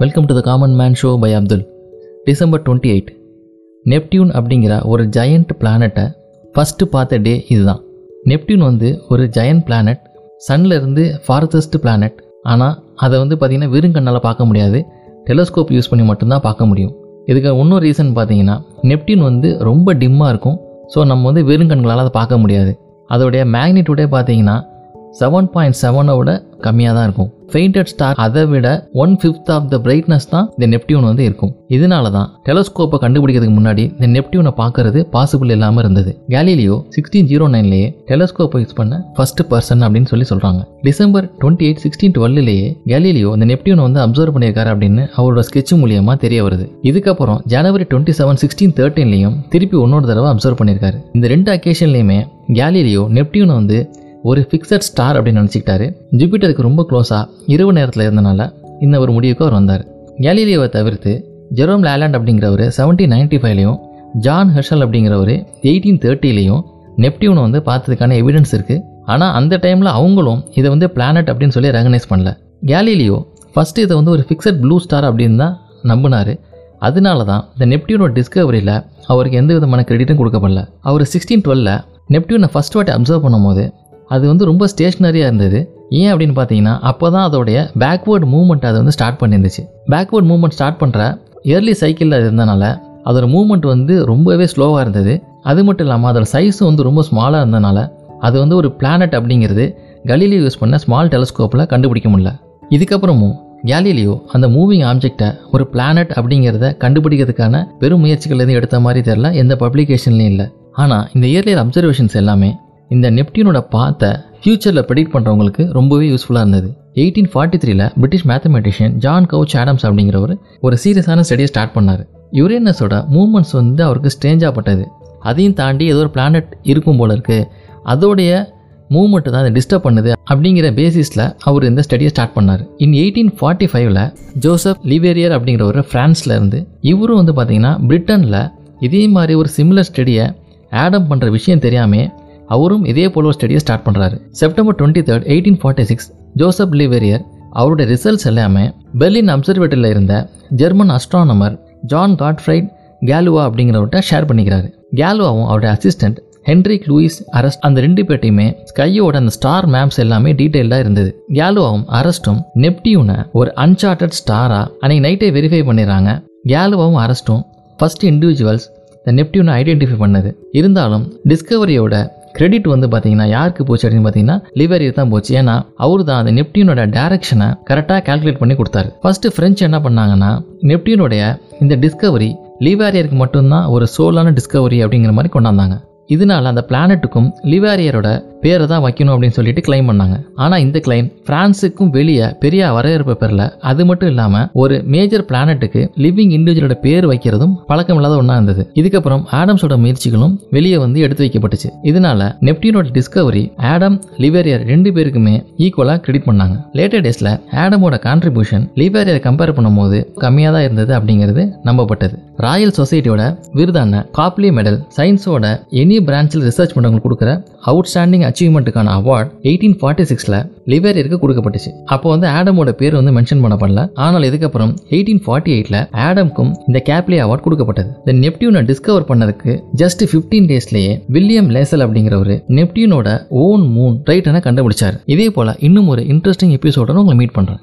Welcome to the common man show by Abdul December twenty eight Neptune அப்படிங்கிற ஒரு giant பிளானட்டை first பார்த்த டே இதுதான். Neptune வந்து ஒரு ஜயண்ட் பிளானட் சன்ல இருந்து ஃபாரஸ்ட் பிளானட் ஆனால் அதை வந்து பார்த்திங்கன்னா வெறுங்கண்ணால் பார்க்க முடியாது. டெலஸ்கோப் யூஸ் பண்ணி மட்டும்தான் பார்க்க முடியும். இதுக்கு இன்னொரு ரீசன் பார்த்தீங்கன்னா நெப்டியூன் வந்து ரொம்ப டிம்மாக இருக்கும். ஸோ நம்ம வந்து வெறுங்கண்களால் அதை பார்க்க முடியாது. அதோடைய மேக்னிடியூடே பார்த்தீங்கன்னா செவன் பாயிண்ட் செவனோட கம்மியாக தான் இருக்கும். ஃபெயிண்டட் ஸ்டார் அதை விட one fifth of the brightness தான் இந்த நெப்டியூன் வந்து இருக்கும். இதனால தான் டெலஸ்கோப்பை கண்டுபிடிக்கிறதுக்கு முன்னாடி இந்த நெப்டியூனை பார்க்கறது பாசிபிள் இல்லாமல் இருந்தது. கேலிலியோ சிக்ஸ்டீன் ஜீரோ நைன்லேயே டெலஸ்கோப்பை யூஸ் பண்ண ஃபர்ஸ்ட் பர்சன் அப்படின்னு சொல்லி சொல்கிறாங்க டிசம்பர் டுவெண்ட்டி எயிட் சிக்ஸ்டீன் டுவெல்லையே கேலிலியோ இந்த நெப்டியூனை வந்து அப்சர்வ் பண்ணியிருக்காரு அப்படின்னு அவரோட ஸ்கெட்ச் மூலியமாக தெரிய வருது. இதுக்கப்புறம் ஜனவரி டுவெண்ட்டி செவன் சிக்ஸ்டீன் தேர்ட்டீன்லையும் திருப்பி ஒன்னொரு தடவை அப்சர்வ் பண்ணியிருக்காரு. இந்த ரெண்டு அக்கேஷன்லையுமே கேலிலியோ நெப்டியூனை வந்து ஒரு ஃபிக்ஸட் ஸ்டார் அப்படின்னு நினச்சிக்கிட்டாரு. ஜூபிட்டருக்கு ரொம்ப க்ளோஸாக இரவு நேரத்தில் இருந்தனால இந்த ஒரு முடிவுக்கு அவர் வந்தார். கேலிலியோவை தவிர்த்து ஜெரோம் லேலாண்ட் அப்படிங்கிறவர் செவன்டீன் நைன்டி ஃபைவ்லையும் ஜான் ஹெர்ஷல் அப்படிங்கிறவர் எயிட்டீன் தேர்ட்டிலையும் நெப்டியூனை வந்து பார்த்ததுக்கான எவிடன்ஸ் இருக்குது ஆனால் அந்த டைமில் அவங்களும் இதை வந்து பிளானட் அப்படின்னு சொல்லி ரெகனைஸ் பண்ணல. கேலிலியோ ஃபஸ்ட்டு இதை வந்து ஒரு ஃபிக்ஸட் ப்ளூ ஸ்டார் அப்படின்னு தான் நம்பினார். அதனால தான் இந்த நெப்டியூனோட டிஸ்கவரியில் அவருக்கு எந்த விதமான கிரெடிட்டும் கொடுக்கப்படல. அவர் சிக்ஸ்டீன் டுவெல்ல நெப்டியூனை ஃபஸ்ட் வாட்டி அப்சர்வ் பண்ணும்போது அது வந்து ரொம்ப ஸ்டேஷ்னரியாக இருந்தது. ஏன் அப்படின்னு பார்த்தீங்கன்னா அப்போ தான் அதோடைய பேக்வேர்டு மூவ்மெண்ட் அதை வந்து ஸ்டார்ட் பண்ணியிருந்துச்சு பேக்வேர்டு மூவ்மெண்ட் ஸ்டார்ட் பண்ணுற இயர்லி சைக்கிளில் இருந்தனால அதோட மூவ்மெண்ட் வந்து ரொம்பவே ஸ்லோவாக இருந்தது. அது மட்டும் இல்லாமல் அதோட சைஸும் வந்து ரொம்ப ஸ்மாலாக இருந்தனால அது வந்து ஒரு பிளானட் அப்படிங்கிறது கலீலியோ யூஸ் பண்ண ஸ்மால் டெலஸ்கோப்பில் கண்டுபிடிக்க முடியல. இதுக்கப்புறமும் கேலிலியோ அந்த மூவிங் ஆப்ஜெக்டை ஒரு பிளானட் அப்படிங்கிறத கண்டுபிடிக்கிறதுக்கான பெரும் முயற்சிகள் எதுவும் எடுத்த மாதிரி தெரில எந்த பப்ளிகேஷன்லையும் இல்லை. ஆனால் இந்த இயர்லியர் அப்சர்வேஷன்ஸ் எல்லாமே இந்த நெப்டியூனோட பார்த்த ஃபியூச்சரில் ப்ரெடிக்ட் பண்ணுறவங்களுக்கு ரொம்பவே யூஸ்ஃபுல்லாக இருந்தது. எயிட்டீன் ஃபார்ட்டி த்ரீல British mathematician John Couch Adams அப்படிங்கிறவர் ஒரு சீரியஸான ஸ்டடியை ஸ்டார்ட் பண்ணார். யுரேனஸோட மூமெண்ட்ஸ் வந்து அவருக்கு ஸ்ட்ரேஞ்சாகப்பட்டது அதையும் தாண்டி ஏதோ ஒரு பிளானட் இருக்கும் போல இருக்குது அதோடைய மூமெண்ட்டு தான் அதை டிஸ்டர்ப் பண்ணுது அப்படிங்கிற பேசிஸில் அவர் இந்த ஸ்டடியை ஸ்டார்ட் பண்ணார். இன் எயிட்டீன் ஃபார்ட்டி ஃபைவ்ல ஜோசப் லிவேரியர் அப்படிங்கிறவர் ஃப்ரான்ஸில் இருந்து இவரும் வந்து பார்த்தீங்கன்னா பிரிட்டனில் இதே மாதிரி ஒரு சிமிலர் ஸ்டடியை ஆடம் பண்ணுற விஷயம் தெரியாமல் அவரும் இதே போல ஒரு ஸ்டடியை ஸ்டார்ட் பண்ணுறாரு September twenty third eighteen forty six Joseph Leverrier அவருடைய ரிசல்ட்ஸ் எல்லாமே பெர்லின் அப்சர்வேட்டரியில் இருந்த German astronomer Johann Gottfried Galle அப்படிங்கிறவர்கிட்ட share பண்ணிக்கிறாரு. கேலுவாவும் அவருடைய அசிஸ்டன்ட் ஹென்ரிக் லூயிஸ் அரஸ்ட் அந்த ரெண்டு பேட்டையுமே ஸ்கையோட அந்த ஸ்டார் மேப்ஸ் எல்லாமே டீட்டெயிலாக இருந்தது. கேலுவாவும் அரஸ்ட்டும் நெப்டியூனை ஒரு அன்சார்ட்டட் ஸ்டாராக அன்னைக்கு நைட்டே வெரிஃபை பண்ணிடுறாங்க. கேலுவாவும் அரஸ்ட்டும் ஃபர்ஸ்ட் இண்டிவிஜுவல்ஸ் இந்த நெப்டியூனை ஐடென்டிஃபை பண்ணது. இருந்தாலும் டிஸ்கவரியோட கிரெடிட் வந்து பார்த்தீங்கன்னா யாருக்கு போச்சு அப்படின்னு பார்த்தீங்கன்னா லிவரி தான் போச்சு. ஏன்னா அவர் தான் அந்த நெப்டியூனோட டேரக்ஷனை கரெக்டாக கால்குலேட் பண்ணி கொடுத்தாரு. ஃபர்ஸ்ட் ஃப்ரெஞ்சு என்ன பண்ணாங்கன்னா நெப்டியூனுடைய இந்த டிஸ்கவரி லிவாரியருக்கு மட்டும்தான் ஒரு சோலான டிஸ்கவரி அப்படிங்கிற மாதிரி கொண்டாந்தாங்க. இதனால அந்த பிளானட்டுக்கும் லிவாரியரோட பேரை தான் வைக்கணும் அப்படின்னு சொல்லிட்டு கிளைம் பண்ணாங்க. ஆனால் இந்த கிளைம் பிரான்ஸுக்கும் வெளியே பெரிய வரவேற்பு பெறல. அது மட்டும் இல்லாமல் ஒரு மேஜர் பிளானட்டுக்கு லிவிங் இண்டிவிஜுவலோட பேர் வைக்கிறதும் பழக்கம் இல்லாத ஒன்றா இருந்தது. இதுக்கப்புறம் ஆடம்ஸோட முயற்சிகளும் வெளியே வந்து எடுத்து வைக்கப்பட்டுச்சு. இதனால நெப்டியூனோட டிஸ்கவரி ஆடம் லிவேரியர் ரெண்டு பேருக்குமே ஈக்குவலாக கிரெடிட் பண்ணாங்க. லேட்டர் டேஸில் ஆடமோட கான்ட்ரிபியூஷன் லிவேரியரை கம்பேர் பண்ணும்போது கம்மியாக தான் இருந்தது அப்படிங்கிறது நம்பப்பட்டது. ராயல் சொசைட்டியோட விருதான காப்லி மெடல் சயின்ஸோட எனி பிரான்ச்சில் ரிசர்ச் பண்ணுறவங்களுக்கு கொடுக்குற அவுட்ஸ்டாண்டிங் அச்சீவ்மெண்ட்டுக்கான அவார்ட் எயிட்டீன் ஃபார்ட்டி சிக்ஸில் லிவேரியருக்கு கொடுக்கப்பட்டுச்சு. அப்போ வந்து ஆடமோட பேர் வந்து மென்ஷன் பண்ணப்படல. ஆனால் இதுக்கப்புறம் எயிட்டீன் ஃபார்ட்டி எயிட்டில் ஆடம்க்கும் இந்த கேப்லி அவார்ட் கொடுக்கப்பட்டது. இந்த நெப்டியூனை டிஸ்கவர் பண்ணதுக்கு ஜஸ்ட் ஃபிஃப்டீன் டேஸ்லேயே வில்லியம் லேசல் அப்படிங்கிறவர் நெப்டியூனோட ஓன் மூன் ரைட்டனை கண்டுபிடிச்சார். இதே போல இன்னும் ஒரு இன்ட்ரெஸ்டிங் எபிசோட உங்களை மீட் பண்ணுறேன்